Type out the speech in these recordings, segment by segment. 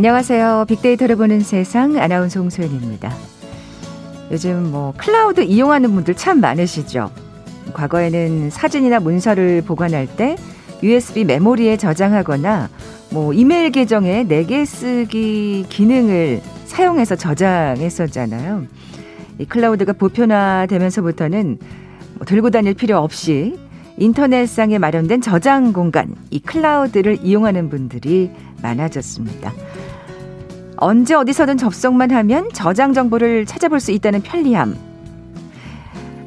안녕하세요. 빅데이터를 보는 세상 아나운서 홍소연입니다. 요즘 뭐 클라우드 이용하는 분들 참 많으시죠. 과거에는 사진이나 문서를 보관할 때 USB 메모리에 저장하거나 뭐 이메일 계정에 내게 쓰기 기능을 사용해서 저장했었잖아요. 이 클라우드가 보편화되면서부터는 뭐 들고 다닐 필요 없이 인터넷상에 마련된 저장 공간, 이 클라우드를 이용하는 분들이 많아졌습니다. 언제 어디서든 접속만 하면 저장 정보를 찾아볼 수 있다는 편리함.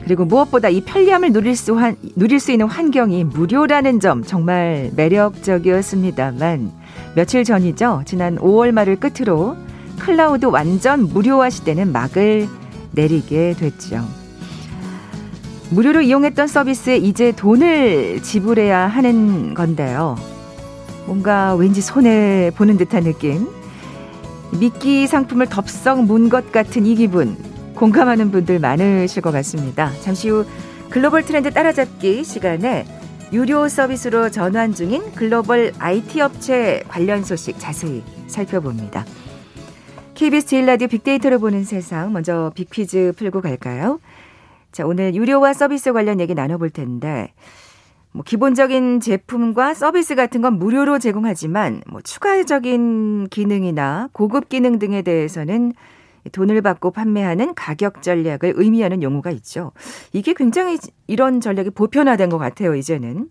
그리고 무엇보다 이 편리함을 누릴 수, 한, 누릴 수 있는 환경이 무료라는 점 정말 매력적이었습니다만 며칠 전이죠. 지난 5월 말을 끝으로 클라우드 완전 무료화 시대는 막을 내리게 됐죠. 무료로 이용했던 서비스에 이제 돈을 지불해야 하는 건데요. 뭔가 왠지 손해 보는 듯한 느낌. 미끼 상품을 덥석 문 것 같은 이 기분. 공감하는 분들 많으실 것 같습니다. 잠시 후 글로벌 트렌드 따라잡기 시간에 유료 서비스로 전환 중인 글로벌 IT 업체 관련 소식 자세히 살펴봅니다. KBS 제일 라디오 빅데이터를 보는 세상 먼저 빅퀴즈 풀고 갈까요? 자, 오늘 유료와 서비스 관련 얘기 나눠볼 텐데 뭐 기본적인 제품과 서비스 같은 건 무료로 제공하지만 뭐 추가적인 기능이나 고급 기능 등에 대해서는 돈을 받고 판매하는 가격 전략을 의미하는 용어가 있죠. 이게 굉장히 이런 전략이 보편화된 것 같아요, 이제는.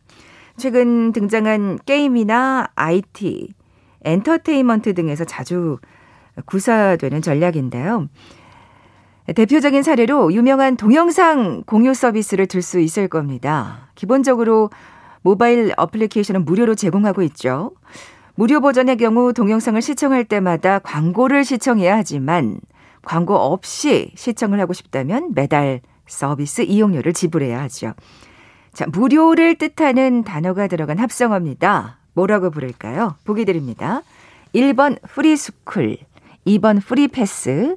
최근 등장한 게임이나 IT, 엔터테인먼트 등에서 자주 구사되는 전략인데요. 대표적인 사례로 유명한 동영상 공유 서비스를 들 수 있을 겁니다. 기본적으로 모바일 어플리케이션은 무료로 제공하고 있죠. 무료 버전의 경우 동영상을 시청할 때마다 광고를 시청해야 하지만 광고 없이 시청을 하고 싶다면 매달 서비스 이용료를 지불해야 하죠. 자, 무료를 뜻하는 단어가 들어간 합성어입니다. 뭐라고 부를까요? 보기 드립니다. 1번 프리스쿨, 2번 프리패스,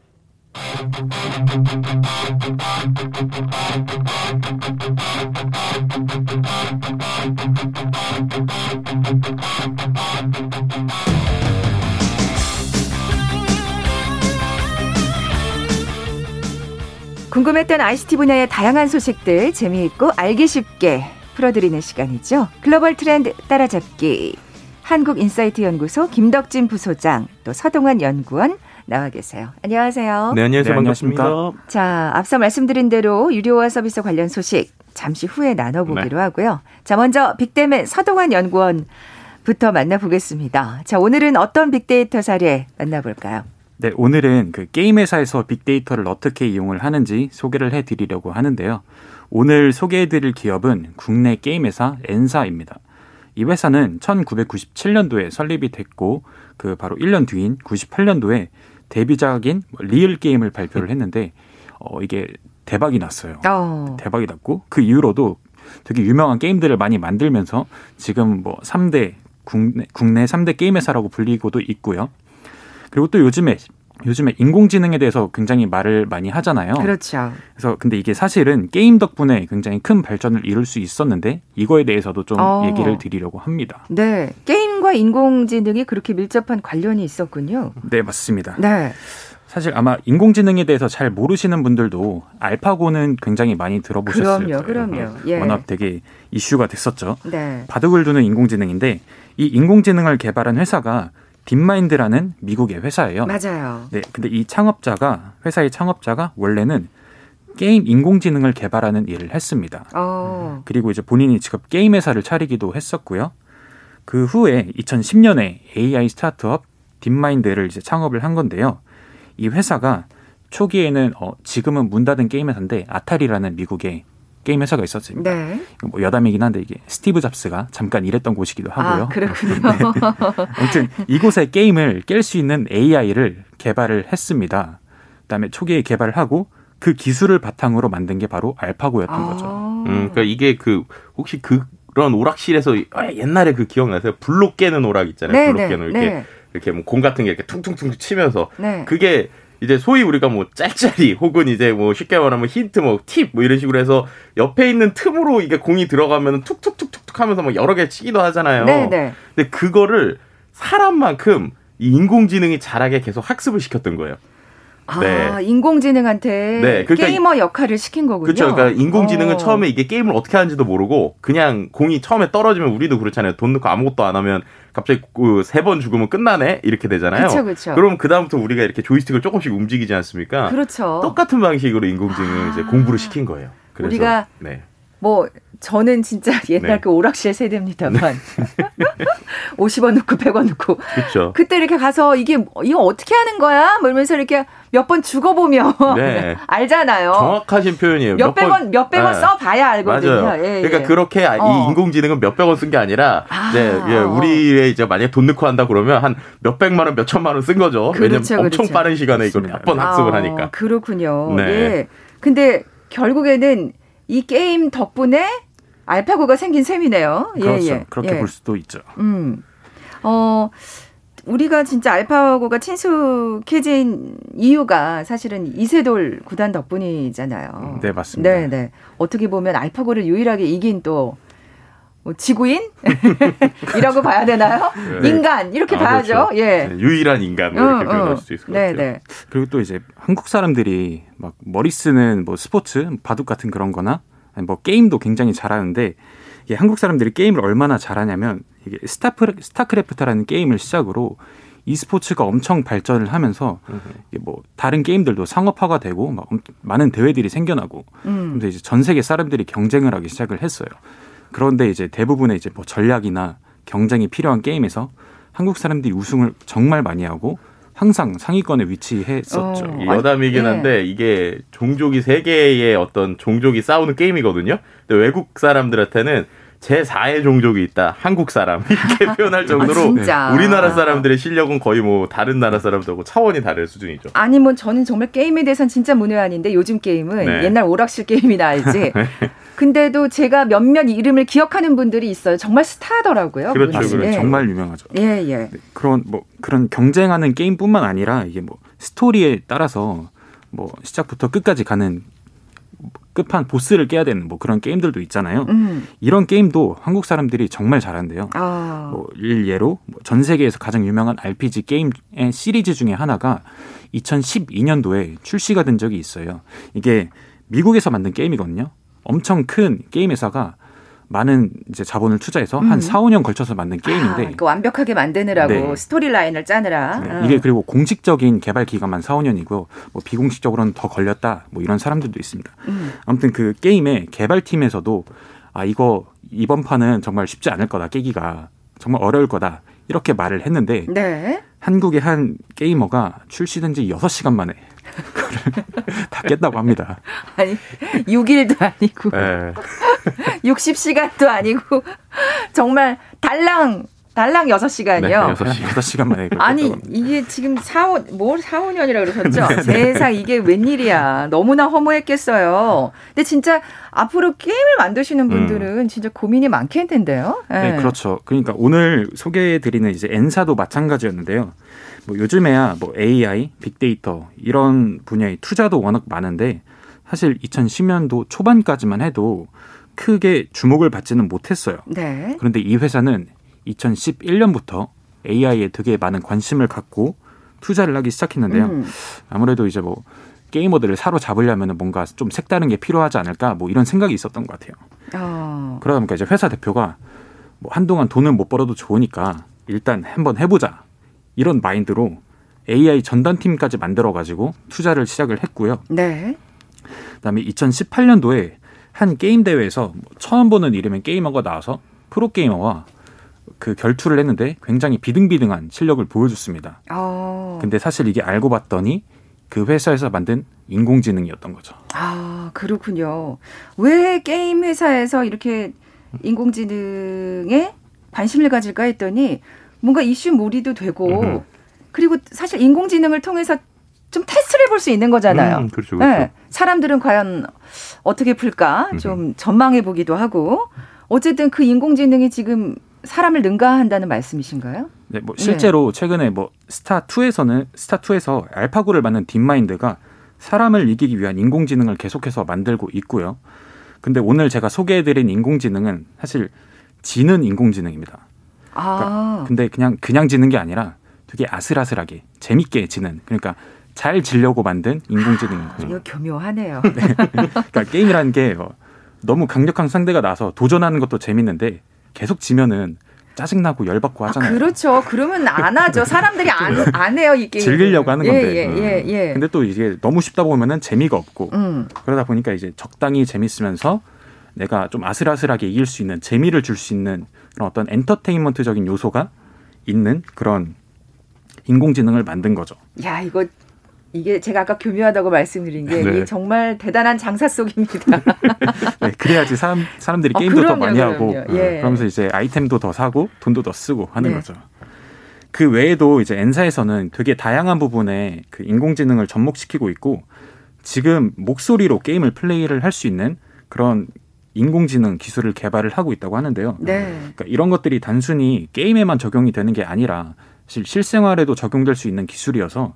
궁금했던 ICT 분야의 다양한 소식들 재미있고 알기 쉽게 풀어드리는 시간이죠. 글로벌 트렌드 따라잡기. 한국인사이트 연구소 김덕진 부소장, 또 서동환 연구원 나와 계세요. 안녕하세요. 네, 안녕하세요. 네, 반갑습니다. 자, 앞서 말씀드린 대로 유료화 서비스 관련 소식 잠시 후에 나눠보기로 네. 하고요. 자, 먼저 빅댐의 서동환 연구원 부터 만나보겠습니다. 자, 오늘은 어떤 빅데이터 사례 만나볼까요? 네, 오늘은 그 게임 회사에서 빅데이터를 어떻게 이용을 하는지 소개를 해드리려고 하는데요. 오늘 소개해드릴 기업은 국내 게임 회사 N사입니다. 이 회사는 1997년도에 설립이 됐고 그 바로 1년 뒤인 98년도에 데뷔작인 리얼 게임을 발표를 했는데 어 이게 대박이 났어요. 어. 대박이 났고 그 이후로도 되게 유명한 게임들을 많이 만들면서 지금 뭐 3대 국내 국내 3대 게임 회사라고 불리고도 있고요. 그리고 또 요즘에 요즘에 인공지능에 대해서 굉장히 말을 많이 하잖아요. 그렇죠. 그래서 근데 이게 사실은 게임 덕분에 굉장히 큰 발전을 이룰 수 있었는데 이거에 대해서도 좀 어. 얘기를 드리려고 합니다. 네. 게임과 인공지능이 그렇게 밀접한 관련이 있었군요. 네, 맞습니다. 네. 사실 아마 인공지능에 대해서 잘 모르시는 분들도 알파고는 굉장히 많이 들어보셨을 그럼요, 거예요. 그럼요. 예. 워낙 되게 이슈가 됐었죠. 네. 바둑을 두는 인공지능인데 이 인공지능을 개발한 회사가 딥마인드라는 미국의 회사예요. 맞아요. 네, 근데 이 창업자가 회사의 창업자가 원래는 게임 인공지능을 개발하는 일을 했습니다. 오. 어. 그리고 이제 본인이 직접 게임 회사를 차리기도 했었고요. 그 후에 2010년에 AI 스타트업 딥마인드를 이제 창업을 한 건데요. 이 회사가 초기에는 어 지금은 문 닫은 게임 회사인데 아타리라는 미국의 게임 회사가 있었습니다. 네. 뭐 여담이긴 한데 이게 스티브 잡스가 잠깐 일했던 곳이기도 하고요. 아, 그렇군요. 네. 아무튼 이곳에 게임을 깰 수 있는 AI를 개발을 했습니다. 그다음에 초기에 개발을 하고 그 기술을 바탕으로 만든 게 바로 알파고였던 아. 거죠. 음, 그러니까 이게 그 혹시 그런 오락실에서 아, 옛날에 그 기억나세요? 블록 깨는 오락 있잖아요. 네, 블록 네, 깨는 이렇게 네. 이렇게 뭐 공 같은 게 이렇게 퉁퉁퉁 치면서 네. 그게 이제 소위 우리가 뭐 짤짤이 혹은 이제 뭐 쉽게 말하면 힌트 뭐 팁 뭐 이런 식으로 해서 옆에 있는 틈으로 이게 공이 들어가면 툭툭툭툭툭 하면서 막 여러 개 치기도 하잖아요. 네, 네. 근데 그거를 사람만큼 이 인공지능이 잘하게 계속 학습을 시켰던 거예요. 아, 네. 인공지능한테 네, 그러니까 게이머 역할을 시킨 거군요. 그렇죠. 그러니까 인공지능은 어. 처음에 이게 게임을 어떻게 하는지도 모르고 그냥 공이 처음에 떨어지면 우리도 그렇잖아요. 돈 넣고 아무것도 안 하면 갑자기 그 세 번 죽으면 끝나네 이렇게 되잖아요. 그쵸, 그쵸. 그럼 그 다음부터 우리가 이렇게 조이스틱을 조금씩 움직이지 않습니까? 그렇죠. 똑같은 방식으로 인공지능을 아. 이제 공부를 시킨 거예요. 그래서 우리가 네. 뭐 저는 진짜 옛날 네. 그 오락실 세대입니다만 50원 넣고 100원 넣고 그렇죠. 그때 이렇게 가서 이게 이거 어떻게 하는 거야? 뭐 이러면서 이렇게 몇 번 죽어보면 네. 알잖아요. 정확하신 표현이에요. 몇백 번- 원 몇백 원 네. 써봐야 알거든요. 맞아요. 예, 예. 그러니까 그렇게 아- 어. 이 인공지능은 몇백 원 쓴 게 아니라 아. 이제 예, 우리의 이제 만약에 돈 넣고 한다 그러면 한 몇백만 원, 몇천만 원 쓴 거죠. 왜냐면 그렇죠, 엄청 그렇죠. 빠른 시간에 이걸. 몇 번 학습을 아, 하니까. 그렇군요. 네. 예. 근데 결국에는 이 게임 덕분에 알파고가 생긴 셈이네요. 예, 그렇죠. 예. 그렇게 예. 볼 수도 있죠. 음. 어, 우리가 진짜 알파고가 친숙해진 이유가 사실은 이세돌 구단 덕분이잖아요. 네, 맞습니다. 네, 네. 어떻게 보면 알파고를 유일하게 이긴 또 뭐 지구인? 이라고 봐야 되나요? 네. 인간 이렇게 아, 봐야죠. 그렇죠. 예. 네, 유일한 인간 뭐 이렇게 응, 표현할 응. 수도 있을 것 네, 같아요. 네. 그리고 또 이제 한국 사람들이 막 머리 쓰는 뭐 스포츠, 바둑 같은 그런 거나 뭐 게임도 굉장히 잘하는데 이게 한국 사람들이 게임을 얼마나 잘하냐면 이게 스타프, 스타크래프트라는 게임을 시작으로 e스포츠가 엄청 발전을 하면서 이게 뭐 다른 게임들도 상업화가 되고 막 엄- 많은 대회들이 생겨나고 음. 근데 이제 전 세계 사람들이 경쟁을 하기 시작을 했어요. 그런데 이제 대부분의 이제 뭐 전략이나 경쟁이 필요한 게임에서 한국 사람들이 우승을 정말 많이 하고 항상 상위권에 위치했었죠. 어. 이 여담이긴 예. 한데 이게 종족이 세 개의 어떤 종족이 싸우는 게임이거든요. 근데 외국 사람들한테는 제 4의 종족이 있다. 한국 사람 이렇게 표현할 정도로 아. 우리나라 사람들의 실력은 거의 뭐 다른 나라 사람들하고 차원이 다를 수준이죠. 아니 뭐 저는 정말 게임에 대해서는 진짜 문외한인데 요즘 게임은 네. 옛날 오락실 게임이나 알지. 근데도 제가 몇몇 이름을 기억하는 분들이 있어요. 정말 스타더라고요. 그렇죠. 그렇죠. 예. 정말 유명하죠. 예, 예. 네, 그런 뭐 그런 경쟁하는 게임뿐만 아니라 이게 뭐 스토리에 따라서 뭐 시작부터 끝까지 가는 끝판 보스를 깨야 되는 뭐 그런 게임들도 있잖아요. 음. 이런 게임도 한국 사람들이 정말 잘한대요. 아. 뭐 일예로 뭐전 세계에서 가장 유명한 RPG 게임의 시리즈 중에 하나가 2012년도에 출시가 된 적이 있어요. 이게 미국에서 만든 게임이거든요. 엄청 큰 게임 회사가 많은 이제 자본을 투자해서 음. 한 4, 5년 걸쳐서 만든 게임인데 아, 그 완벽하게 만드느라고 네. 스토리 라인을 짜느라. 네, 어. 이게 그리고 공식적인 개발 기간만 4, 5년이고 뭐 비공식적으로는 더 걸렸다. 뭐 이런 사람들도 있습니다. 음. 아무튼 그 게임의 개발팀에서도 아 이거 이번 판은 정말 쉽지 않을 거다. 깨기가 정말 어려울 거다. 이렇게 말을 했는데 네. 한국의 한 게이머가 출시된 지 6시간 만에 그걸 다 깼다고 합니다. 아니 6일도 아니고 예. 60시간도 아니고 정말 달랑 달랑 6시간이요. 네, 여섯 시간. 6시간 만에 아니. 이게 지금 4, 5, 뭘 4, 5년이라 그러셨죠? 세상 이게 웬일이야. 너무나 허무했겠어요. 근데 진짜 앞으로 게임을 만드시는 분들은 진짜 고민이 많겠는데요. 네, 그렇죠. 그러니까 오늘 소개해드리는 이제 엔사도 마찬가지였는데요. 뭐 요즘에야 뭐 AI, 빅데이터 이런 분야의 투자도 워낙 많은데 사실 2010년도 초반까지만 해도 크게 주목을 받지는 못했어요. 네. 그런데 이 회사는 2011년부터 AI에 되게 많은 관심을 갖고 투자를 하기 시작했는데요. 음. 아무래도 이제 뭐 게이머들을 사로잡으려면 뭔가 좀 색다른 게 필요하지 않을까 뭐 이런 생각이 있었던 것 같아요. 어. 그러다 보니까 이제 회사 대표가 뭐 한동안 돈을 못 벌어도 좋으니까 일단 한번 해보자 이런 마인드로 AI 전담팀까지 만들어 가지고 투자를 시작을 했고요. 네. 그다음에 2018년도에 한 게임 대회에서 뭐 처음 보는 이름의 게이머가 나와서 프로 게이머와 그 결투를 했는데 굉장히 비등비등한 실력을 보여줬습니다. 어. 근데 사실 이게 알고 봤더니 그 회사에서 만든 인공지능이었던 거죠. 아, 그렇군요. 왜 게임 회사에서 이렇게 인공지능에 관심을 가질까 했더니 뭔가 이슈 몰이도 되고 음흠. 그리고 사실 인공지능을 통해서 좀 테스트를 해볼 수 있는 거잖아요. 음, 그렇죠, 그렇죠. 네, 사람들은 과연 어떻게 풀까 좀 전망해 보기도 하고 어쨌든 그 인공지능이 지금 사람을 능가한다는 말씀이신가요? 네, 뭐 실제로 최근에 뭐 스타 2에서는 스타 2에서 알파고를 만든 딥마인드가 사람을 이기기 위한 인공지능을 계속해서 만들고 있고요. 근데 오늘 제가 소개해드린 인공지능은 사실 지는 인공지능입니다. 아, 근데 그냥 그냥 지는 게 아니라 되게 아슬아슬하게 재밌게 지는 그러니까 잘 지려고 만든 인공지능인 거죠. 이거 교묘하네요. 그러니까 게임이라는 게 어, 너무 강력한 상대가 나서 도전하는 것도 재밌는데 계속 지면은 짜증나고 열받고 아, 하잖아요. 그렇죠. 그러면 안 하죠. 사람들이 안, 안 해요, 이 게임. 즐기려고 하는 건데. 예, 예, 예. 예. 근데 또 이게 너무 쉽다 보면은 재미가 없고 음. 그러다 보니까 이제 적당히 재밌으면서 내가 좀 아슬아슬하게 이길 수 있는 재미를 줄 수 있는 그런 어떤 엔터테인먼트적인 요소가 있는 그런 인공지능을 만든 거죠. 야, 이거 이게 제가 아까 교묘하다고 말씀드린 게 네. 정말 대단한 장사 속입니다. 네, 그래야지 사람 사람들이 아, 게임도 더 그럼요, 많이 하고 그럼요. 예. 그러면서 이제 아이템도 더 사고 돈도 더 쓰고 하는 네. 거죠. 그 외에도 이제 엔사에서는 되게 다양한 부분에 그 인공지능을 접목시키고 있고 지금 목소리로 게임을 플레이를 할 수 있는 그런 인공지능 기술을 개발을 하고 있다고 하는데요. 네. 그러니까 이런 것들이 단순히 게임에만 적용이 되는 게 아니라 실, 실생활에도 적용될 수 있는 기술이어서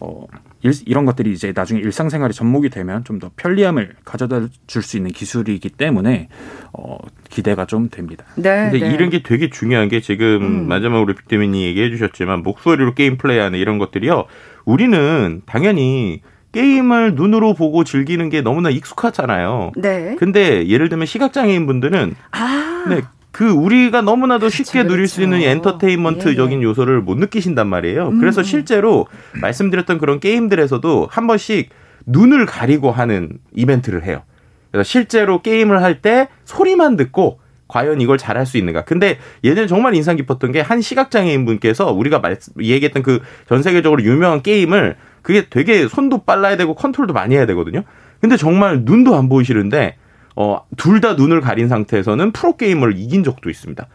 어, 일, 이런 것들이 이제 나중에 일상생활에 접목이 되면 좀 더 편리함을 가져다 줄 수 있는 기술이기 때문에 어, 기대가 좀 됩니다. 네. 근데 네. 이런 게 되게 중요한 게 지금 음. 마지막으로 빅데민이 얘기해 주셨지만 목소리로 게임 플레이하는 이런 것들이요. 우리는 당연히 게임을 눈으로 보고 즐기는 게 너무나 익숙하잖아요. 네. 근데 예를 들면 시각장애인 분들은 아. 네, 그 우리가 너무나도 쉽게 그렇죠, 누릴 수 있는 그렇죠. 엔터테인먼트적인 예, 예. 요소를 못 느끼신단 말이에요. 음. 그래서 실제로 말씀드렸던 그런 게임들에서도 한 번씩 눈을 가리고 하는 이벤트를 해요. 그래서 실제로 게임을 할 때 소리만 듣고 과연 이걸 잘할 수 있는가. 근데 예전에 정말 인상 깊었던 게 한 시각장애인 분께서 우리가 말, 얘기했던 그 전 세계적으로 유명한 게임을 그게 되게 손도 빨라야 되고 컨트롤도 많이 해야 되거든요. 근데 정말 눈도 안 보이시는데 어, 둘 다 눈을 가린 상태에서는 프로게임을 이긴 적도 있습니다.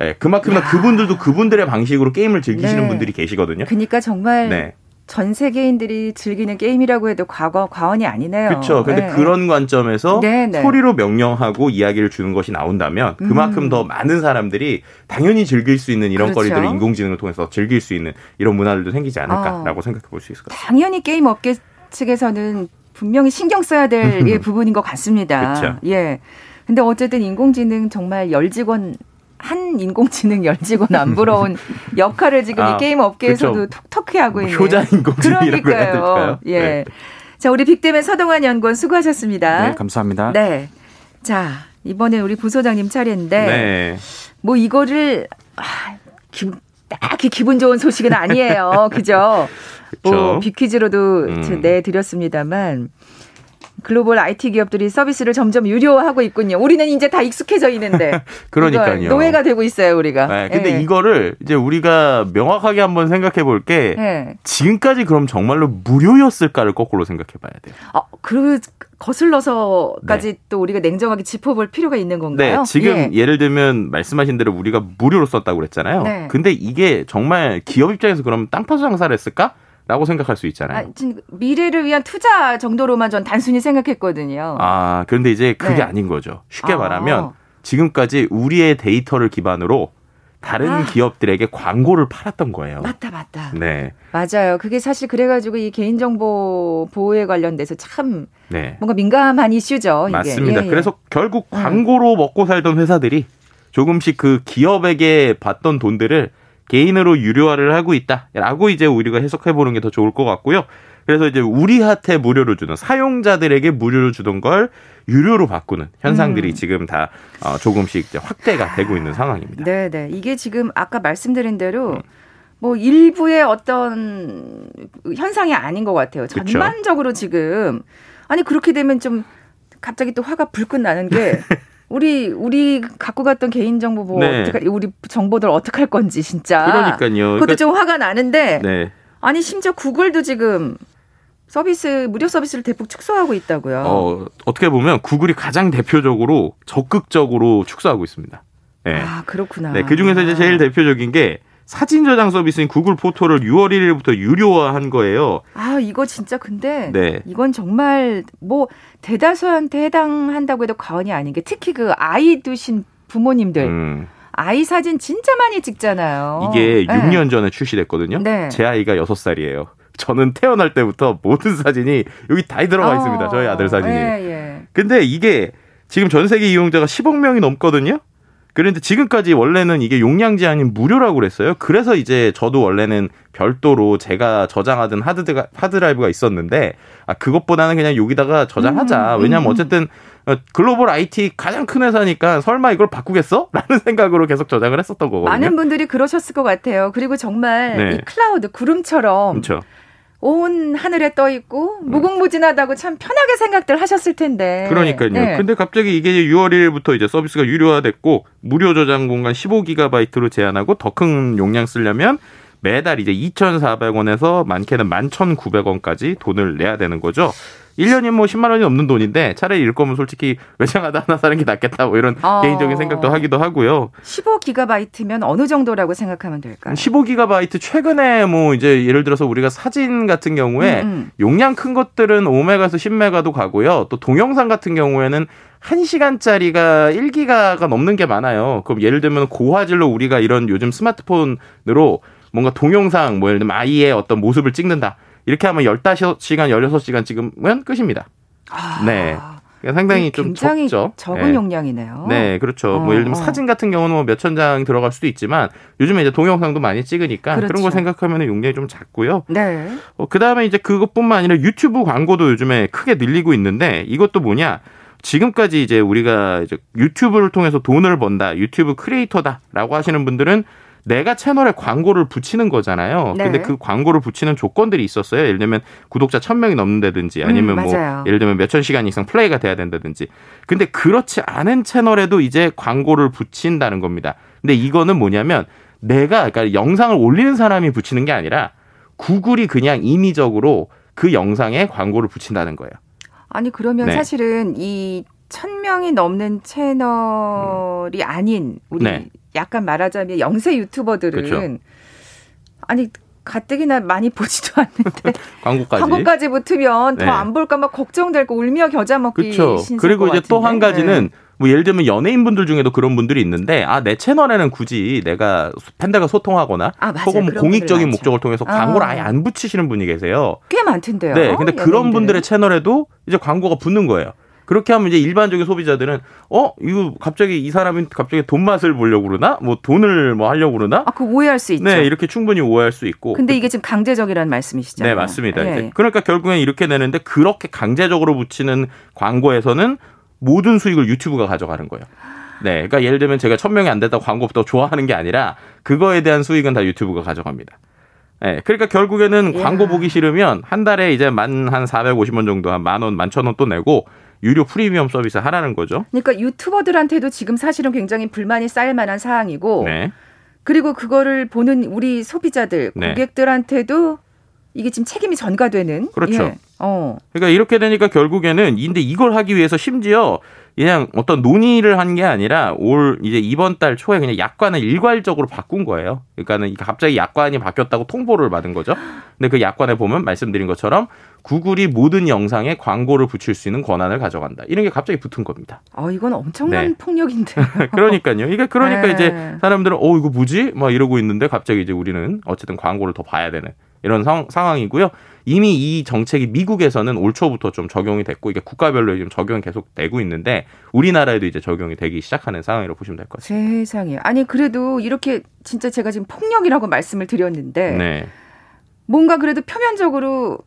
예, 그만큼 야. 그분들도 그분들의 방식으로 게임을 즐기시는 네. 분들이 계시거든요. 그러니까 정말 네. 전 세계인들이 즐기는 게임이라고 해도 과거 과언이 아니네요. 그렇죠. 근데 네. 그런 관점에서 네, 네. 소리로 명령하고 이야기를 주는 것이 나온다면 그만큼 음. 더 많은 사람들이 당연히 즐길 수 있는 이런 그렇죠. 거리들을 인공지능을 통해서 즐길 수 있는 이런 문화들도 생기지 않을까라고 어. 생각해 볼 수 있을 것 같아요. 당연히 게임 업계 측에서는 분명히 신경 써야 될 예, 부분인 것 같습니다. 그쵸. 예. 근데 어쨌든 인공지능 정말 열직원 한 인공지능 열직원 안 부러운 역할을 지금 아, 이 게임 업계에서도 그쵸. 톡톡히 하고 뭐 있는. 효자 인공지능이라고 해야 그러니까요. 될까요? 예. 네. 자, 우리 빅댐의 서동환 연구원 수고하셨습니다. 네, 감사합니다. 네. 자, 이번에 우리 부소장님 차례인데 네. 뭐 이거를 아, 기, 딱히 기분 좋은 소식은 아니에요. 그죠? 뭐 그쵸. 비퀴즈로도 음. 내드렸습니다만 글로벌 IT 기업들이 서비스를 점점 유료화하고 있군요. 우리는 이제 다 익숙해져 있는데 그러니까요. 노예가 되고 있어요, 우리가. 네, 근데 예. 이거를 이제 우리가 명확하게 한번 생각해 볼게 예. 지금까지 그럼 정말로 무료였을까를 거꾸로 생각해 봐야 돼요. 어, 그 거슬러서까지 또 우리가 냉정하게 짚어볼 필요가 있는 건가요? 네, 지금 예. 예. 를 들면 말씀하신 대로 우리가 무료로 썼다고 그랬잖아요. 네. 근데 이게 정말 기업 입장에서 그럼 땅 파서 장사를 했을까? 라고 생각할 수 있잖아요. 아, 진- 미래를 위한 투자 정도로만 전 단순히 생각했거든요. 아, 그런데 이제 그게 네. 아닌 거죠. 쉽게 아. 말하면 지금까지 우리의 데이터를 기반으로 다른 아. 기업들에게 광고를 팔았던 거예요. 맞다, 맞다. 네. 맞아요. 그게 사실 그래가지고 이 개인정보 보호에 관련돼서 참 네. 뭔가 민감한 이슈죠. 이게. 맞습니다. 예, 예. 그래서 결국 음. 광고로 먹고 살던 회사들이 조금씩 그 기업에게 받던 돈들을 개인으로 유료화를 하고 있다라고 이제 우리가 해석해 보는 게 더 좋을 것 같고요. 그래서 이제 우리한테 무료로 주는 사용자들에게 무료로 주던 걸 유료로 바꾸는 현상들이 음. 지금 다 어, 조금씩 이제 확대가 되고 있는 상황입니다. 네, 네. 이게 지금 아까 말씀드린 대로 음. 뭐 일부의 어떤 현상이 아닌 것 같아요. 그쵸. 전반적으로 지금 아니 그렇게 되면 좀 갑자기 또 화가 불끈 나는 게 우리 우리 갖고 갔던 개인 정보 뭐 네. 어떡할 우리 정보들 어떡할 건지 진짜. 그러니까요. 그것도 그러니까- 좀 화가 나는데 네. 아니 심지어 구글도 지금 서비스 무료 서비스를 대폭 축소하고 있다고요. 어, 어떻게 보면 구글이 가장 대표적으로 적극적으로 축소하고 있습니다. 네. 아 그렇구나. 네, 그 중에서 이제 제일 대표적인 게 사진 저장 서비스인 구글 포토를 6월 1일부터 유료화한 거예요. 아 이거 진짜 근데 네. 이건 정말 뭐 대다수한테 해당한다고 해도 과언이 아닌 게 특히 그 아이 두신 부모님들 음, 아이 사진 진짜 많이 찍잖아요. 이게 네. 6년 전에 출시됐거든요. 네. 제 아이가 6살이에요. 저는 태어날 때부터 모든 사진이 여기 다 들어가 있습니다. 저희 아들 사진이. 예, 예. 근데 이게 지금 전 세계 이용자가 10억 명이 넘거든요. 그런데 지금까지 원래는 이게 용량 제한이 무료라고 그랬어요. 그래서 이제 저도 원래는 별도로 제가 저장하던 하드가, 하드드라이브가 있었는데, 아, 그것보다는 그냥 여기다가 저장하자. 음, 왜냐면 음. 어쨌든 어, 글로벌 IT 가장 큰 회사니까 설마 이걸 바꾸겠어? 라는 생각으로 계속 저장을 했었던 거거든요. 많은 분들이 그러셨을 것 같아요. 그리고 정말 네. 이 클라우드 구름처럼 그렇죠. 온 하늘에 떠 있고 무궁무진하다고 참 편하게 생각들 하셨을 텐데. 그러니까요. 네. 근데 갑자기 이게 6월 1일부터 이제 서비스가 유료화됐고 무료 저장 공간 15기가바이트로 제한하고 더 큰 용량 쓰려면 매달 이제 2,400원에서 많게는 11,900원까지 돈을 내야 되는 거죠. 1년이 뭐 10만 원이 넘는 돈인데 차라리 일 거면 솔직히 외장하다 하나 사는 게 낫겠다 뭐 이런 어. 개인적인 생각도 하기도 하고요. 15기가바이트면 어느 정도라고 생각하면 될까요? 15기가바이트 최근에 뭐 이제 예를 들어서 우리가 사진 같은 경우에 음, 음. 용량 큰 것들은 5메가에서 10메가도 가고요. 또 동영상 같은 경우에는 1시간짜리가 1기가가 넘는 게 많아요. 그럼 예를 들면 고화질로 우리가 이런 요즘 스마트폰으로 뭔가 동영상 뭐 예를 들면 아이의 어떤 모습을 찍는다. 이렇게 하면 15시간, 16시간 찍으면 끝입니다. 아, 네. 그러니까 상당히 좀 적죠. 적은 네. 용량이네요. 네, 그렇죠. 어, 뭐 예를 들면 어. 사진 같은 경우는 뭐 몇천 장 들어갈 수도 있지만 요즘에 이제 동영상도 많이 찍으니까 그런 그렇죠. 걸 생각하면 용량이 좀 작고요. 네. 어, 그 다음에 이제 그것뿐만 아니라 유튜브 광고도 요즘에 크게 늘리고 있는데 이것도 뭐냐. 지금까지 이제 우리가 이제 유튜브를 통해서 돈을 번다, 유튜브 크리에이터다라고 하시는 분들은 내가 채널에 광고를 붙이는 거잖아요. 네. 근데 그 광고를 붙이는 조건들이 있었어요. 예를 들면 구독자 1000명이 넘는다든지 아니면 음, 뭐. 예를 들면 몇천 시간 이상 플레이가 돼야 된다든지. 근데 그렇지 않은 채널에도 이제 광고를 붙인다는 겁니다. 근데 이거는 뭐냐면 내가 그러니까 영상을 올리는 사람이 붙이는 게 아니라 구글이 그냥 인위적으로 그 영상에 광고를 붙인다는 거예요. 아니 그러면 네. 사실은 이 천명이 넘는 채널이 아닌 우리 네. 약간 말하자면 영세 유튜버들은 그렇죠. 아니 가뜩이나 많이 보지도 않는데 광고까지. 광고까지 붙으면 네. 더안 볼까 막 걱정되고 울며 겨자 먹기 그렇죠. 그리고 것 이제 또 한. 가지는 뭐 예를 들면 연예인분들 중에도 그런 분들이 있는데 아 내 채널에는 굳이 내가 팬들과 소통하거나 아. 혹은 뭐 그런 공익적인. 목적을 통해서 아. 광고를 아예 안 붙이시는 분이 계세요. 꽤 많던데요. 네, 근데 그런 연예인들은. 분들의 채널에도 이제 광고가 붙는 거예요. 그렇게 하면 이제 일반적인 소비자들은 어 이거 갑자기 이 사람이 갑자기 돈 맛을 보려고 그러나 뭐 돈을 뭐 하려고 그러나 아, 그 오해할 수 있죠. 네 이렇게 충분히 오해할 수 있고 근데 이게 지금 강제적이라는 말씀이시잖아요. 네, 맞습니다. 예. 그러니까 결국엔 이렇게 되는데 그렇게 강제적으로 붙이는 광고에서는 모든 수익을 유튜브가 가져가는 거예요. 네, 그러니까 예를 들면 제가 천 명이 안 됐다고 광고부터 좋아하는 게 아니라 그거에 대한 수익은 다 유튜브가 가져갑니다. 네, 그러니까 결국에는 이야. 광고 보기 싫으면 한 달에 이제 만 한 450원 정도 한 만 원, 만 천 원 또 내고 유료 프리미엄 서비스 하라는 거죠. 그러니까 유튜버들한테도 지금 사실은 굉장히 불만이 쌓일 만한 사항이고 네. 그리고 그거를 보는 우리 소비자들, 네. 고객들한테도 이게 지금 책임이 전가되는. 그렇죠. 예. 어. 그러니까 이렇게 되니까 결국에는 근데 이걸 하기 위해서 심지어 그냥 어떤 논의를 한 게 아니라 올 이제 이번 달 초에 그냥 약관을 일괄적으로 바꾼 거예요. 그러니까는 갑자기 약관이 바뀌었다고 통보를 받은 거죠. 근데 그 약관에 보면 말씀드린 것처럼 구글이 모든 영상에 광고를 붙일 수 있는 권한을 가져간다. 이런 게 갑자기 붙은 겁니다. 어, 이건 엄청난 네. 폭력인데. 그러니까요. 이게 그러니까 네. 이제 사람들은 어 이거 뭐지? 막 이러고 있는데 갑자기 이제 우리는 어쨌든 광고를 더 봐야 되는 이런 상, 상황이고요. 이미 이 정책이 미국에서는 올 초부터 좀 적용이 됐고 이게 국가별로 지금 적용이 계속 되고 있는데 우리나라에도 이제 적용이 되기 시작하는 상황이라고 보시면 될 것 같습니다. 세상에. 아니 그래도 이렇게 진짜 제가 지금 폭력이라고 말씀을 드렸는데 네. 뭔가 그래도 표면적으로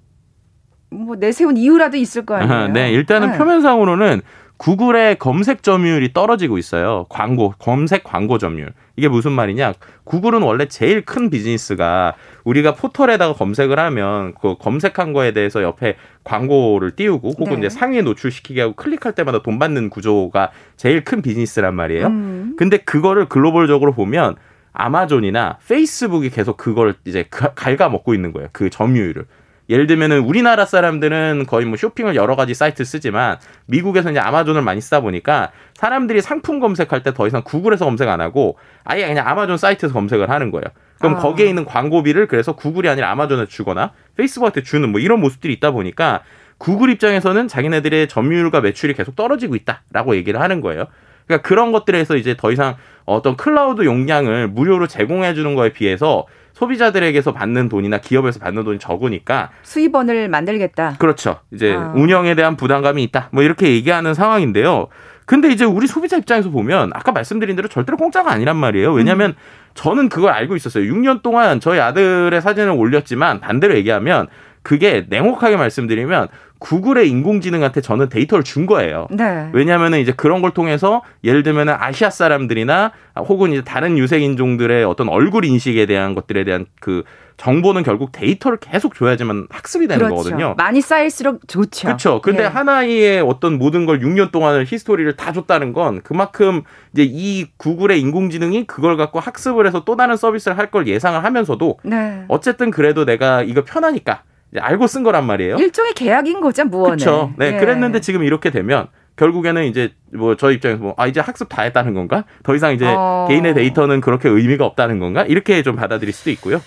뭐 내세운 이유라도 있을 거 아니에요. 네, 일단은 네. 표면상으로는 구글의 검색 점유율이 떨어지고 있어요. 광고, 검색 광고 점유율. 이게 무슨 말이냐? 구글은 원래 제일 큰 비즈니스가 우리가 포털에다가 검색을 하면 그 검색한 거에 대해서 옆에 광고를 띄우고 혹은 네. 이제 상위에 노출시키게 하고 클릭할 때마다 돈 받는 구조가 제일 큰 비즈니스란 말이에요. 음. 근데 그거를 글로벌적으로 보면 아마존이나 페이스북이 계속 그걸 이제 가- 갉아먹고 있는 거예요. 그 점유율을. 예를 들면은 우리나라 사람들은 거의 뭐 쇼핑을 여러 가지 사이트 쓰지만 미국에서 이제 아마존을 많이 쓰다 보니까 사람들이 상품 검색할 때 더 이상 구글에서 검색 안 하고 아예 그냥 아마존 사이트에서 검색을 하는 거예요. 그럼 아. 거기에 있는 광고비를 그래서 구글이 아니라 아마존에 주거나 페이스북한테 주는 뭐 이런 모습들이 있다 보니까 구글 입장에서는 자기네들의 점유율과 매출이 계속 떨어지고 있다라고 얘기를 하는 거예요. 그러니까 그런 것들에서 이제 더 이상 어떤 클라우드 용량을 무료로 제공해 주는 거에 비해서 소비자들에게서 받는 돈이나 기업에서 받는 돈이 적으니까 수입원을 만들겠다. 그렇죠. 이제 아. 운영에 대한 부담감이 있다. 뭐 이렇게 얘기하는 상황인데요. 근데 이제 우리 소비자 입장에서 보면 아까 말씀드린 대로 절대로 공짜가 아니란 말이에요. 왜냐하면 음. 저는 그걸 알고 있었어요. 6년 동안 저희 아들의 사진을 올렸지만 반대로 얘기하면 그게 냉혹하게 말씀드리면 구글의 인공지능한테 저는 데이터를 준 거예요. 네. 왜냐하면은 이제 그런 걸 통해서 예를 들면은 아시아 사람들이나 혹은 이제 다른 유색 인종들의 어떤 얼굴 인식에 대한 것들에 대한 그 정보는 결국 데이터를 계속 줘야지만 학습이 되는 그렇죠. 거거든요. 많이 쌓일수록 좋죠. 그렇죠. 근데 예. 하나의 어떤 모든 걸 6년 동안을 히스토리를 다 줬다는 건 그만큼 이제 이 구글의 인공지능이 그걸 갖고 학습을 해서 또 다른 서비스를 할 걸 예상을 하면서도 네. 어쨌든 그래도 내가 이거 편하니까 알고 쓴 거란 말이에요. 일종의 계약인 거죠, 무언에. 그렇죠. 네, 예. 그랬는데 지금 이렇게 되면 결국에는 이제 뭐저 입장에서 뭐 아 이제 학습 다 했다는 건가? 더 이상 이제 어. 개인의 데이터는 그렇게 의미가 없다는 건가? 이렇게 좀 받아들일 수도 있고요.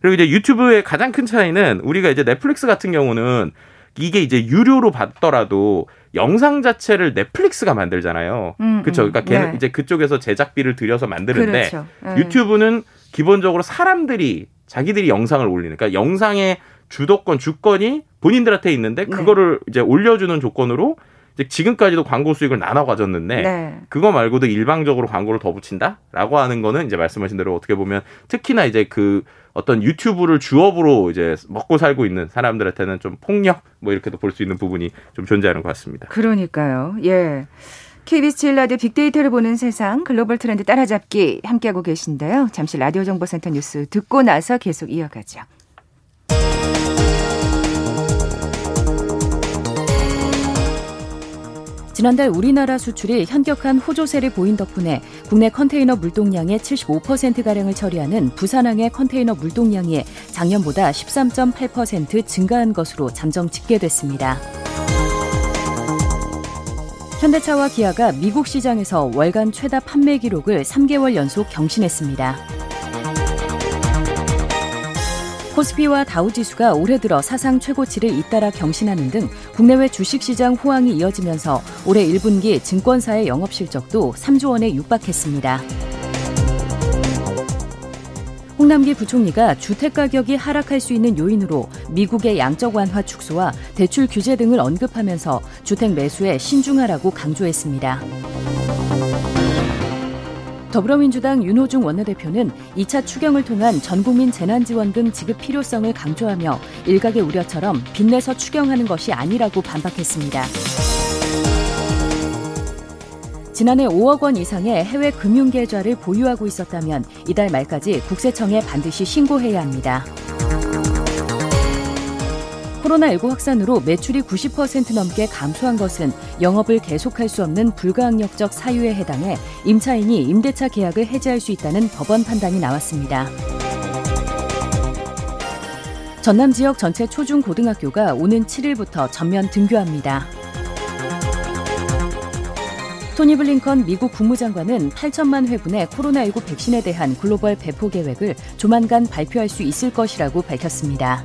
그리고 이제 유튜브의 가장 큰 차이는 우리가 이제 넷플릭스 같은 경우는 이게 이제 유료로 받더라도 영상 자체를 넷플릭스가 만들잖아요. 음, 그렇죠. 음. 그러니까 걔는 네. 이제 그쪽에서 제작비를 들여서 만드는데 그렇죠. 예. 유튜브는 기본적으로 사람들이 자기들이 영상을 올리는 그러니까 영상의 주도권 주권이 본인들한테 있는데 네. 그거를 이제 올려주는 조건으로 지금까지도 광고 수익을 나눠 가졌는데 네. 그거 말고도 일방적으로 광고를 더 붙인다라고 하는 거는 이제 말씀하신 대로 어떻게 보면 특히나 이제 그 어떤 유튜브를 주업으로 이제 먹고 살고 있는 사람들한테는 좀 폭력 뭐 이렇게도 볼 수 있는 부분이 좀 존재하는 것 같습니다. 그러니까요. 예. KBS 제일 라디오 빅데이터를 보는 세상 글로벌 트렌드 따라잡기 함께하고 계신데요. 잠시 라디오 정보센터 뉴스 듣고 나서 계속 이어가죠. 지난달 우리나라 수출이 현격한 호조세를 보인 덕분에 국내 컨테이너 물동량의 75%가량을 처리하는 부산항의 컨테이너 물동량이 작년보다 13.8% 증가한 것으로 잠정 집계됐습니다. 현대차와 기아가 미국 시장에서 월간 최다 판매 기록을 3개월 연속 경신했습니다. 코스피와 다우지수가 올해 들어 사상 최고치를 잇따라 경신하는 등 국내외 주식시장 호황이 이어지면서 올해 1분기 증권사의 영업실적도 3조 원에 육박했습니다. 홍남기 부총리가 주택가격이 하락할 수 있는 요인으로 미국의 양적 완화 축소와 대출 규제 등을 언급하면서 주택 매수에 신중하라고 강조했습니다. 더불어민주당 윤호중 원내대표는 2차 추경을 통한 전국민 재난지원금 지급 필요성을 강조하며 일각의 우려처럼 빚내서 추경하는 것이 아니라고 반박했습니다. 지난해 5억 원 이상의 해외 금융 계좌를 보유하고 있었다면 이달 말까지 국세청에 반드시 신고해야 합니다. 코로나19 확산으로 매출이 90% 넘게 감소한 것은 영업을 계속할 수 없는 불가항력적 사유에 해당해 임차인이 임대차 계약을 해지할 수 있다는 법원 판단이 나왔습니다. 전남 지역 전체 초중 고등학교가 오는 7일부터 전면 등교합니다. 토니 블링컨 미국 국무장관은 8천만 회분의 코로나19 백신에 대한 글로벌 배포 계획을 조만간 발표할 수 있을 것이라고 밝혔습니다.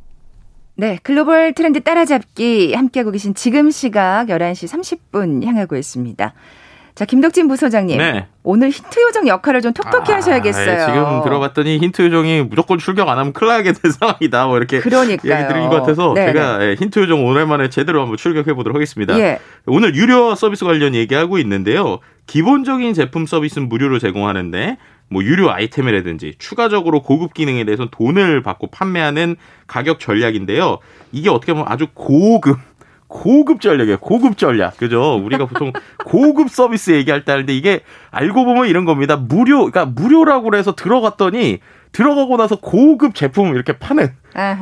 네, 글로벌 트렌드 따라잡기 함께하고 계신 지금 시각 11시 30분 향하고 있습니다. 자, 김덕진 부소장님. 네. 오늘 힌트 요정 역할을 좀 톡톡히 아, 하셔야겠어요. 예, 지금 들어봤더니 힌트 요정이 무조건 출격 안 하면 큰일 나게 된 상황이다. 뭐 이렇게 그러니까요. 얘기 드린 것 같아서 네네. 제가 예, 힌트 요정 오랜만에 제대로 한번 출격해 보도록 하겠습니다. 예. 오늘 유료 서비스 관련 얘기하고 있는데요. 기본적인 제품 서비스는 무료로 제공하는데 뭐 유료 아이템이라든지 추가적으로 고급 기능에 대해서 돈을 받고 판매하는 가격 전략인데요. 이게 어떻게 보면 아주 고급 고급 전략이에요. 고급 전략. 그죠? 우리가 보통 고급 서비스 얘기할 때 하는데 이게 알고 보면 이런 겁니다. 무료, 그러니까 무료라고 그래서 들어갔더니 들어가고 나서 고급 제품 이렇게 파는.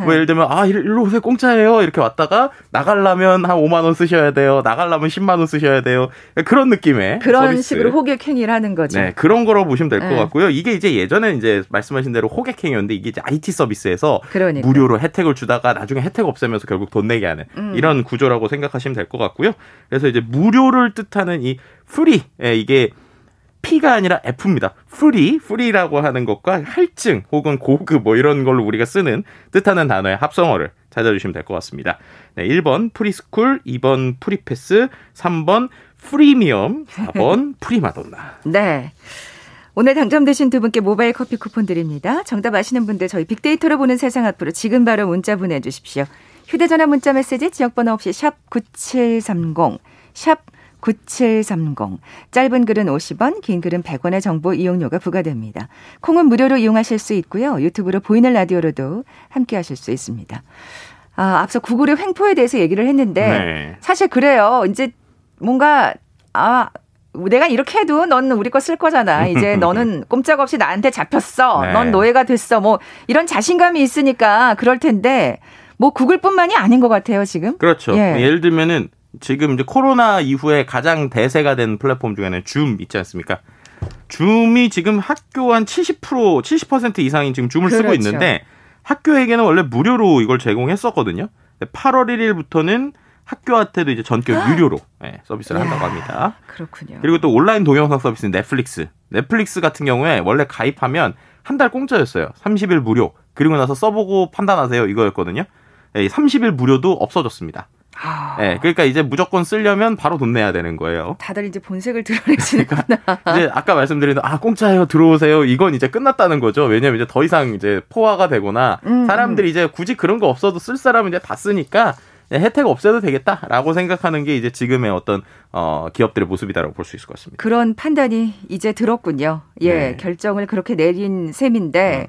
뭐 예를 들면 아 일로 오세요 공짜예요 이렇게 왔다가 나가려면 한 5만 원 쓰셔야 돼요 나가려면 10만 원 쓰셔야 돼요 그런 느낌의 그런 서비스. 식으로 호객 행위를 하는 거죠. 네 그런 거라고 보시면 될것 네. 같고요 이게 이제 예전에 이제 말씀하신 대로 호객행위였는데 이게 이제 IT 서비스에서 그러니까. 무료로 혜택을 주다가 나중에 혜택 없애면서 결국 돈 내게 하는 음. 이런 구조라고 생각하시면 될 것 같고요 그래서 이제 무료를 뜻하는 이 free 예, 이게 P가 아니라 F입니다. free, free라고 하는 것과 할증 혹은 고급 뭐 이런 걸로 우리가 쓰는 뜻하는 단어의 합성어를 찾아주시면 될 것 같습니다. 네, 1번 프리스쿨, 2번 프리패스, 3번 프리미엄, 4번 프리마돈나. 네. 오늘 당첨되신 두 분께 모바일 커피 쿠폰 드립니다. 정답 아시는 분들 저희 빅데이터로 보는 세상 앞으로 지금 바로 문자 보내주십시오. 휴대전화 문자 메시지 지역번호 없이 샵 9730, 샵 9730. 짧은 글은 50원, 긴 글은 100원의 정보 이용료가 부과됩니다. 콩은 무료로 이용하실 수 있고요. 유튜브로 보이는 라디오로도 함께 하실 수 있습니다. 아, 앞서 구글의 횡포에 대해서 얘기를 했는데 네. 사실 그래요. 이제 뭔가 아 내가 이렇게 해도 넌 우리 거 쓸 거잖아. 이제 너는 꼼짝없이 나한테 잡혔어. 네. 넌 노예가 됐어. 뭐 이런 자신감이 있으니까 그럴 텐데 뭐 구글뿐만이 아닌 것 같아요 지금. 그렇죠. 예. 예. 를 들면은 지금 이제 코로나 이후에 가장 대세가 된 플랫폼 중에는 줌 있지 않습니까? 줌이 지금 학교 한 70% 70% 이상이 지금 줌을 쓰고 그렇죠. 있는데 학교에게는 원래 무료로 이걸 제공했었거든요. 8월 1일부터는 학교한테도 이제 전격 유료로 예, 서비스를 한다고 아. 합니다. 그렇군요. 그리고 또 온라인 동영상 서비스 넷플릭스. 넷플릭스 같은 경우에 원래 가입하면 한 달 공짜였어요. 30일 무료. 그리고 나서 써보고 판단하세요. 이거였거든요. 예, 30일 무료도 없어졌습니다. 아, 예, 그러니까 이제 무조건 쓰려면 바로 돈 내야 되는 거예요. 다들 이제 본색을 드러내시는구나. 이제 아까 말씀드린 아 공짜예요 들어오세요 이건 이제 끝났다는 거죠. 왜냐면 이제 더 이상 이제 포화가 되거나 음, 사람들이 이제 굳이 그런 거 없어도 쓸 사람은 이제 다 쓰니까 네, 혜택 없애도 되겠다라고 생각하는 게 이제 지금의 어떤 어 기업들의 모습이다라고 볼 수 있을 것 같습니다. 그런 판단이 이제 들었군요. 예, 네. 결정을 그렇게 내린 셈인데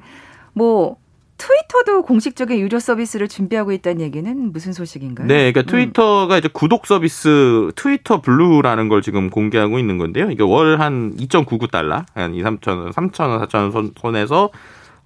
뭐 트위터도 공식적인 유료 서비스를 준비하고 있다는 얘기는 무슨 소식인가요? 네, 그러니까 음. 트위터가 이제 구독 서비스 트위터 블루라는 걸 지금 공개하고 있는 건데요. 이게 월 한 2.99달러, 한 2, 3천 원, 3천 원, 4천 원 선- 선에서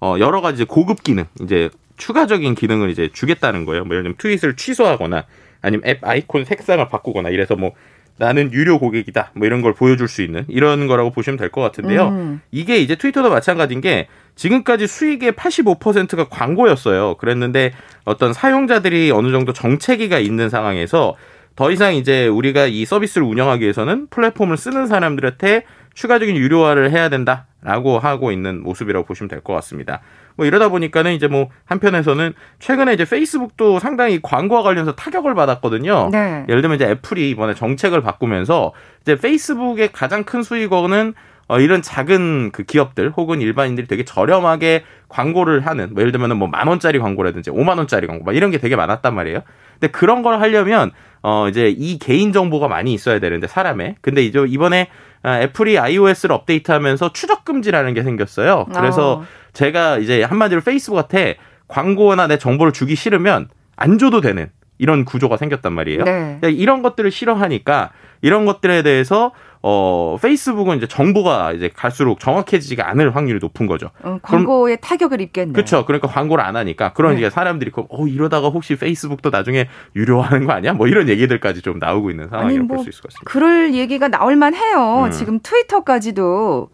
어 여러 가지 고급 기능, 이제 추가적인 기능을 이제 주겠다는 거예요. 뭐 예를 들면 트윗을 취소하거나 아니면 앱 아이콘 색상을 바꾸거나 이래서 뭐 나는 유료 고객이다. 뭐 이런 걸 보여줄 수 있는 이런 거라고 보시면 될 것 같은데요. 음. 이게 이제 트위터도 마찬가지인 게 지금까지 수익의 85%가 광고였어요. 그랬는데 어떤 사용자들이 어느 정도 정체기가 있는 상황에서 더 이상 이제 우리가 이 서비스를 운영하기 위해서는 플랫폼을 쓰는 사람들한테 추가적인 유료화를 해야 된다라고 하고 있는 모습이라고 보시면 될 것 같습니다. 뭐 이러다 보니까는 이제 뭐 한편에서는 최근에 이제 페이스북도 상당히 광고와 관련해서 타격을 받았거든요. 네. 예를 들면 이제 애플이 이번에 정책을 바꾸면서 이제 페이스북의 가장 큰 수익원은 어, 이런 작은 그 기업들 혹은 일반인들이 되게 저렴하게 광고를 하는 뭐 예를 들면 뭐만 원짜리 광고라든지 오만 원짜리 광고 막 이런 게 되게 많았단 말이에요. 근데 그런 걸 하려면 어 이제 이 개인 정보가 많이 있어야 되는데 사람의 근데 이제 이번에 아, 애플이 iOS를 업데이트하면서 추적 금지라는 게 생겼어요. 그래서 어. 제가 이제 한마디로 페이스북한테 광고나 내 정보를 주기 싫으면 안 줘도 되는 이런 구조가 생겼단 말이에요. 네. 그러니까 이런 것들을 싫어하니까 이런 것들에 대해서 어 페이스북은 이제 정보가 이제 갈수록 정확해지지가 않을 확률이 높은 거죠. 어, 광고에 타격을 입겠네요. 그렇죠. 그러니까 광고를 안 하니까 그런 네. 이제 사람들이 그, 어 이러다가 혹시 페이스북도 나중에 유료화하는 거 아니야? 뭐 이런 얘기들까지 좀 나오고 있는 상황이라고 뭐 볼수 있을 것 같습니다. 그럴 얘기가 나올 만해요. 음. 지금 트위터까지도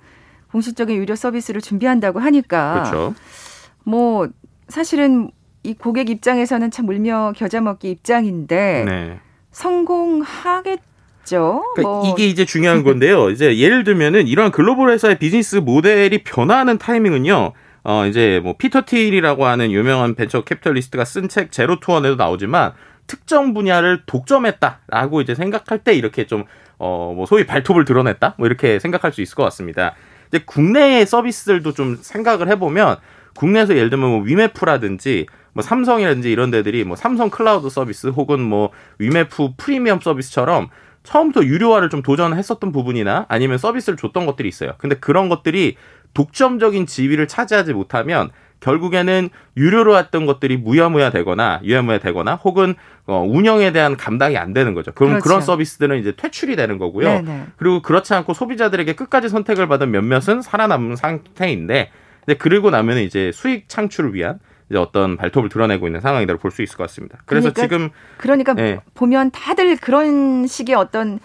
공식적인 유료 서비스를 준비한다고 하니까 그렇죠. 뭐 사실은 이 고객 입장에서는 참 울며 겨자 먹기 입장인데 네. 성공하겠 죠. 그러니까 뭐 이게 이제 중요한 건데요. 이제 예를 들면은 이러한 글로벌 회사의 비즈니스 모델이 변화하는 타이밍은요. 어 이제 뭐 피터 틸이라고 하는 유명한 벤처 캐피털리스트가 쓴 책 Zero to One에도 나오지만 특정 분야를 독점했다라고 이제 생각할 때 이렇게 좀 어 뭐 소위 발톱을 드러냈다 뭐 이렇게 생각할 수 있을 것 같습니다. 이제 국내의 서비스들도 좀 생각을 해보면 국내에서 예를 들면 뭐 위메프라든지 뭐 삼성이라든지 이런 데들이 뭐 삼성 클라우드 서비스 혹은 뭐 위메프 프리미엄 서비스처럼 처음부터 유료화를 좀 도전했었던 부분이나 아니면 서비스를 줬던 것들이 있어요. 근데 그런 것들이 독점적인 지위를 차지하지 못하면 결국에는 유료로 했던 것들이 무야무야 되거나 유야무야 되거나 혹은 어, 운영에 대한 감당이 안 되는 거죠. 그럼 그렇죠. 그런 서비스들은 이제 퇴출이 되는 거고요. 네네. 그리고 그렇지 않고 소비자들에게 끝까지 선택을 받은 몇몇은 살아남은 상태인데 이제 그러고 나면 이제 수익 창출을 위한 이제 어떤 발톱을 드러내고 있는 상황이라고 볼 수 있을 것 같습니다. 그래서 그러니까 지금 그러니까 네. 보면 다들 그런 식의 어떤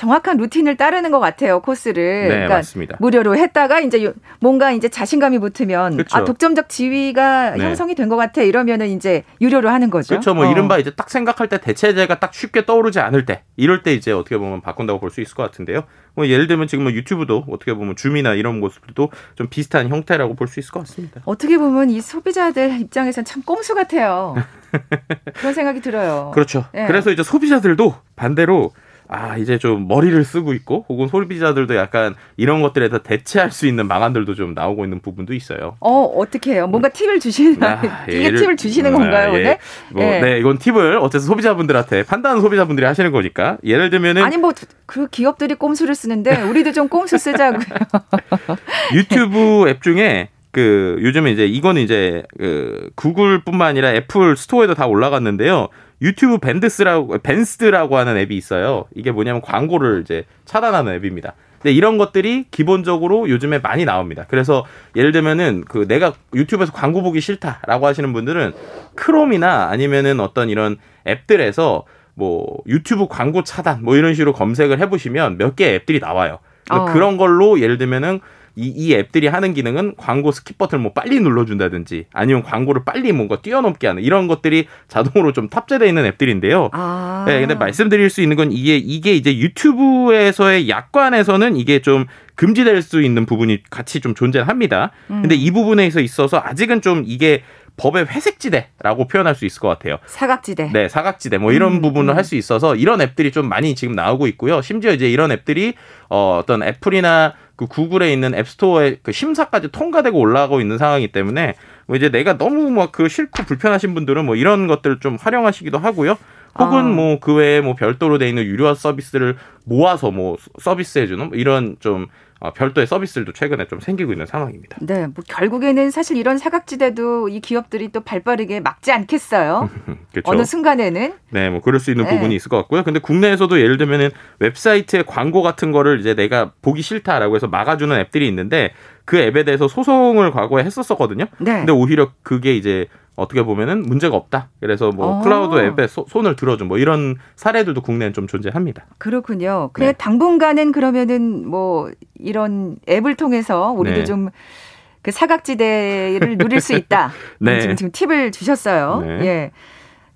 정확한 루틴을 따르는 것 같아요 코스를. 네 그러니까 맞습니다. 무료로 했다가 이제 요- 뭔가 이제 자신감이 붙으면 그쵸. 아 독점적 지위가 네. 형성이 된 것 같아 이러면은 이제 유료로 하는 거죠. 그렇죠. 뭐 어. 이른바 이제 딱 생각할 때 대체제가 딱 쉽게 떠오르지 않을 때 이럴 때 이제 어떻게 보면 바꾼다고 볼 수 있을 것 같은데요. 뭐 예를 들면 지금 뭐 유튜브도 어떻게 보면 줌이나 이런 모습도 좀 비슷한 형태라고 볼 수 있을 것 같습니다. 어떻게 보면 이 소비자들 입장에선 참 꼼수 같아요. 그런 생각이 들어요. 그렇죠. 예. 그래서 이제 소비자들도 반대로 아 이제 좀 머리를 쓰고 있고 혹은 소비자들도 약간 이런 것들에 다 대체할 수 있는 방안들도 좀 나오고 있는 부분도 있어요. 어 어떻게 해요? 뭔가 팁을 주시는 아, 이게 예를- 팁을 주시는 아, 건가요 예. 오늘? 뭐, 예. 네, 이건 팁을 어쨌든 소비자분들한테 판단하는 소비자분들이 하시는 거니까 예를 들면은 아니 뭐 그 기업들이 꼼수를 쓰는데 우리도 좀 꼼수 쓰자고요. 유튜브 앱 중에 그 요즘에 이제 이거는 이제 그 구글뿐만 아니라 애플 스토어에도 다 올라갔는데요. 유튜브 밴드스라고 밴스드라고 하는 앱이 있어요. 이게 뭐냐면 광고를 이제 차단하는 앱입니다. 근데 이런 것들이 기본적으로 요즘에 많이 나옵니다. 그래서 예를 들면은 그 내가 유튜브에서 광고 보기 싫다라고 하시는 분들은 크롬이나 아니면은 어떤 이런 앱들에서 뭐 유튜브 광고 차단 뭐 이런 식으로 검색을 해보시면 몇개 앱들이 나와요. 어. 그런 걸로 예를 들면은 이, 이 앱들이 하는 기능은 광고 skip 버튼을 뭐 빨리 눌러준다든지 아니면 광고를 빨리 뭔가 뛰어넘게 하는 이런 것들이 자동으로 좀 탑재되어 있는 앱들인데요. 아. 네, 근데 말씀드릴 수 있는 건 이게 이게 이제 유튜브에서의 약관에서는 이게 좀 금지될 수 있는 부분이 같이 좀 존재합니다. 음. 근데 이 부분에서 있어서 아직은 좀 이게 법의 회색지대라고 표현할 수 있을 것 같아요. 사각지대. 네, 사각지대 뭐 이런 음, 부분을 음. 할수 있어서 이런 앱들이 좀 많이 지금 나오고 있고요. 심지어 이제 이런 앱들이 어, 어떤 애플이나 그 구글에 있는 앱스토어의 그 심사까지 통과되고 올라가고 있는 상황이기 때문에 뭐 이제 내가 너무 뭐그 싫고 불편하신 분들은 뭐 이런 것들을 좀 활용하시기도 하고요. 혹은 아. 뭐그 외에 뭐 별도로 돼 있는 유료 서비스를 모아서 뭐 서비스해주는 뭐 이런 좀 어, 별도의 서비스들도 최근에 좀 생기고 있는 상황입니다. 네, 뭐 결국에는 사실 이런 사각지대도 이 기업들이 또 발빠르게 막지 않겠어요. 그렇죠. 어느 순간에는 네, 뭐 그럴 수 있는 네. 부분이 있을 것 같고요. 근데 국내에서도 예를 들면은 웹사이트에 광고 같은 거를 이제 내가 보기 싫다라고 해서 막아주는 앱들이 있는데 그 앱에 대해서 소송을 과거에 했었었거든요. 네. 근데 오히려 그게 이제 어떻게 보면은 문제가 없다. 그래서 뭐 어. 클라우드 앱에 소- 손을 들어준 뭐 이런 사례들도 국내엔 좀 존재합니다. 그렇군요. 그냥 네. 당분간은 그러면은 뭐 이런 앱을 통해서 우리도 네. 좀그 사각지대를 누릴 수 있다. 네. 지금 지금 팁을 주셨어요. 네. 예.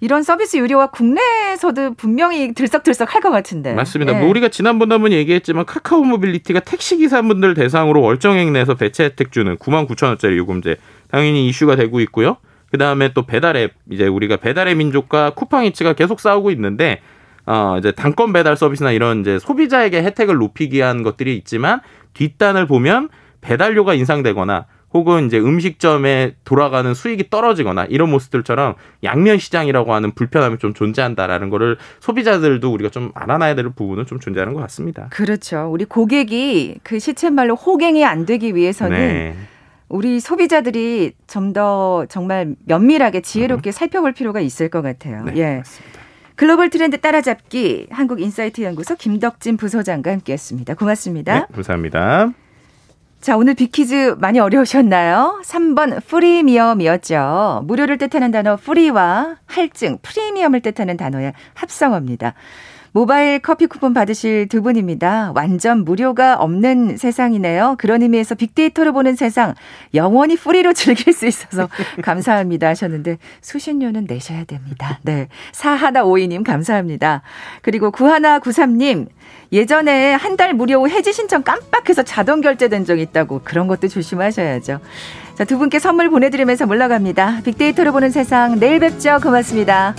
이런 서비스 유료화 국내에서도 분명히 들썩들썩 할 것 같은데. 맞습니다. 예. 뭐 우리가 지난번에 한번 얘기했지만 카카오 모빌리티가 택시 기사분들 대상으로 월정액 내서 배차 혜택 주는 9만 9천 원짜리 요금제 당연히 이슈가 되고 있고요. 그 다음에 또 배달앱 이제 우리가 배달의 민족과 쿠팡이츠가 계속 싸우고 있는데 어 이제 단건 배달 서비스나 이런 이제 소비자에게 혜택을 높이기 위한 것들이 있지만 뒷단을 보면 배달료가 인상되거나 혹은 이제 음식점에 돌아가는 수익이 떨어지거나 이런 모습들처럼 양면 시장이라고 하는 불편함이 좀 존재한다라는 거를 소비자들도 우리가 좀 알아놔야 될 부분은 좀 존재하는 것 같습니다. 그렇죠. 우리 고객이 그 시쳇말로 호갱이 안 되기 위해서는 네. 우리 소비자들이 좀 더 정말 면밀하게 지혜롭게 살펴볼 필요가 있을 것 같아요. 네, 예. 맞습니다. 글로벌 트렌드 따라잡기 한국 인사이트 연구소 김덕진 부소장과 함께했습니다. 고맙습니다. 네, 감사합니다. 자, 오늘 빅퀴즈 많이 어려우셨나요? 3번 freemium이었죠. 무료를 뜻하는 단어 free와 할증, 프리미엄을 뜻하는 단어의 합성어입니다. 모바일 커피 쿠폰 받으실 두 분입니다. 완전 무료가 없는 세상이네요. 그런 의미에서 빅데이터로 보는 세상 영원히 free로 즐길 수 있어서 감사합니다 하셨는데 수신료는 내셔야 됩니다. 네. 사하나 오이님 감사합니다. 그리고 구하나 구삼님 예전에 한 달 무료 해지 신청 깜빡해서 자동 결제된 적 있다고 그런 것도 조심하셔야죠. 자, 두 분께 선물 보내드리면서 물러갑니다. 빅데이터로 보는 세상 내일 뵙죠. 고맙습니다.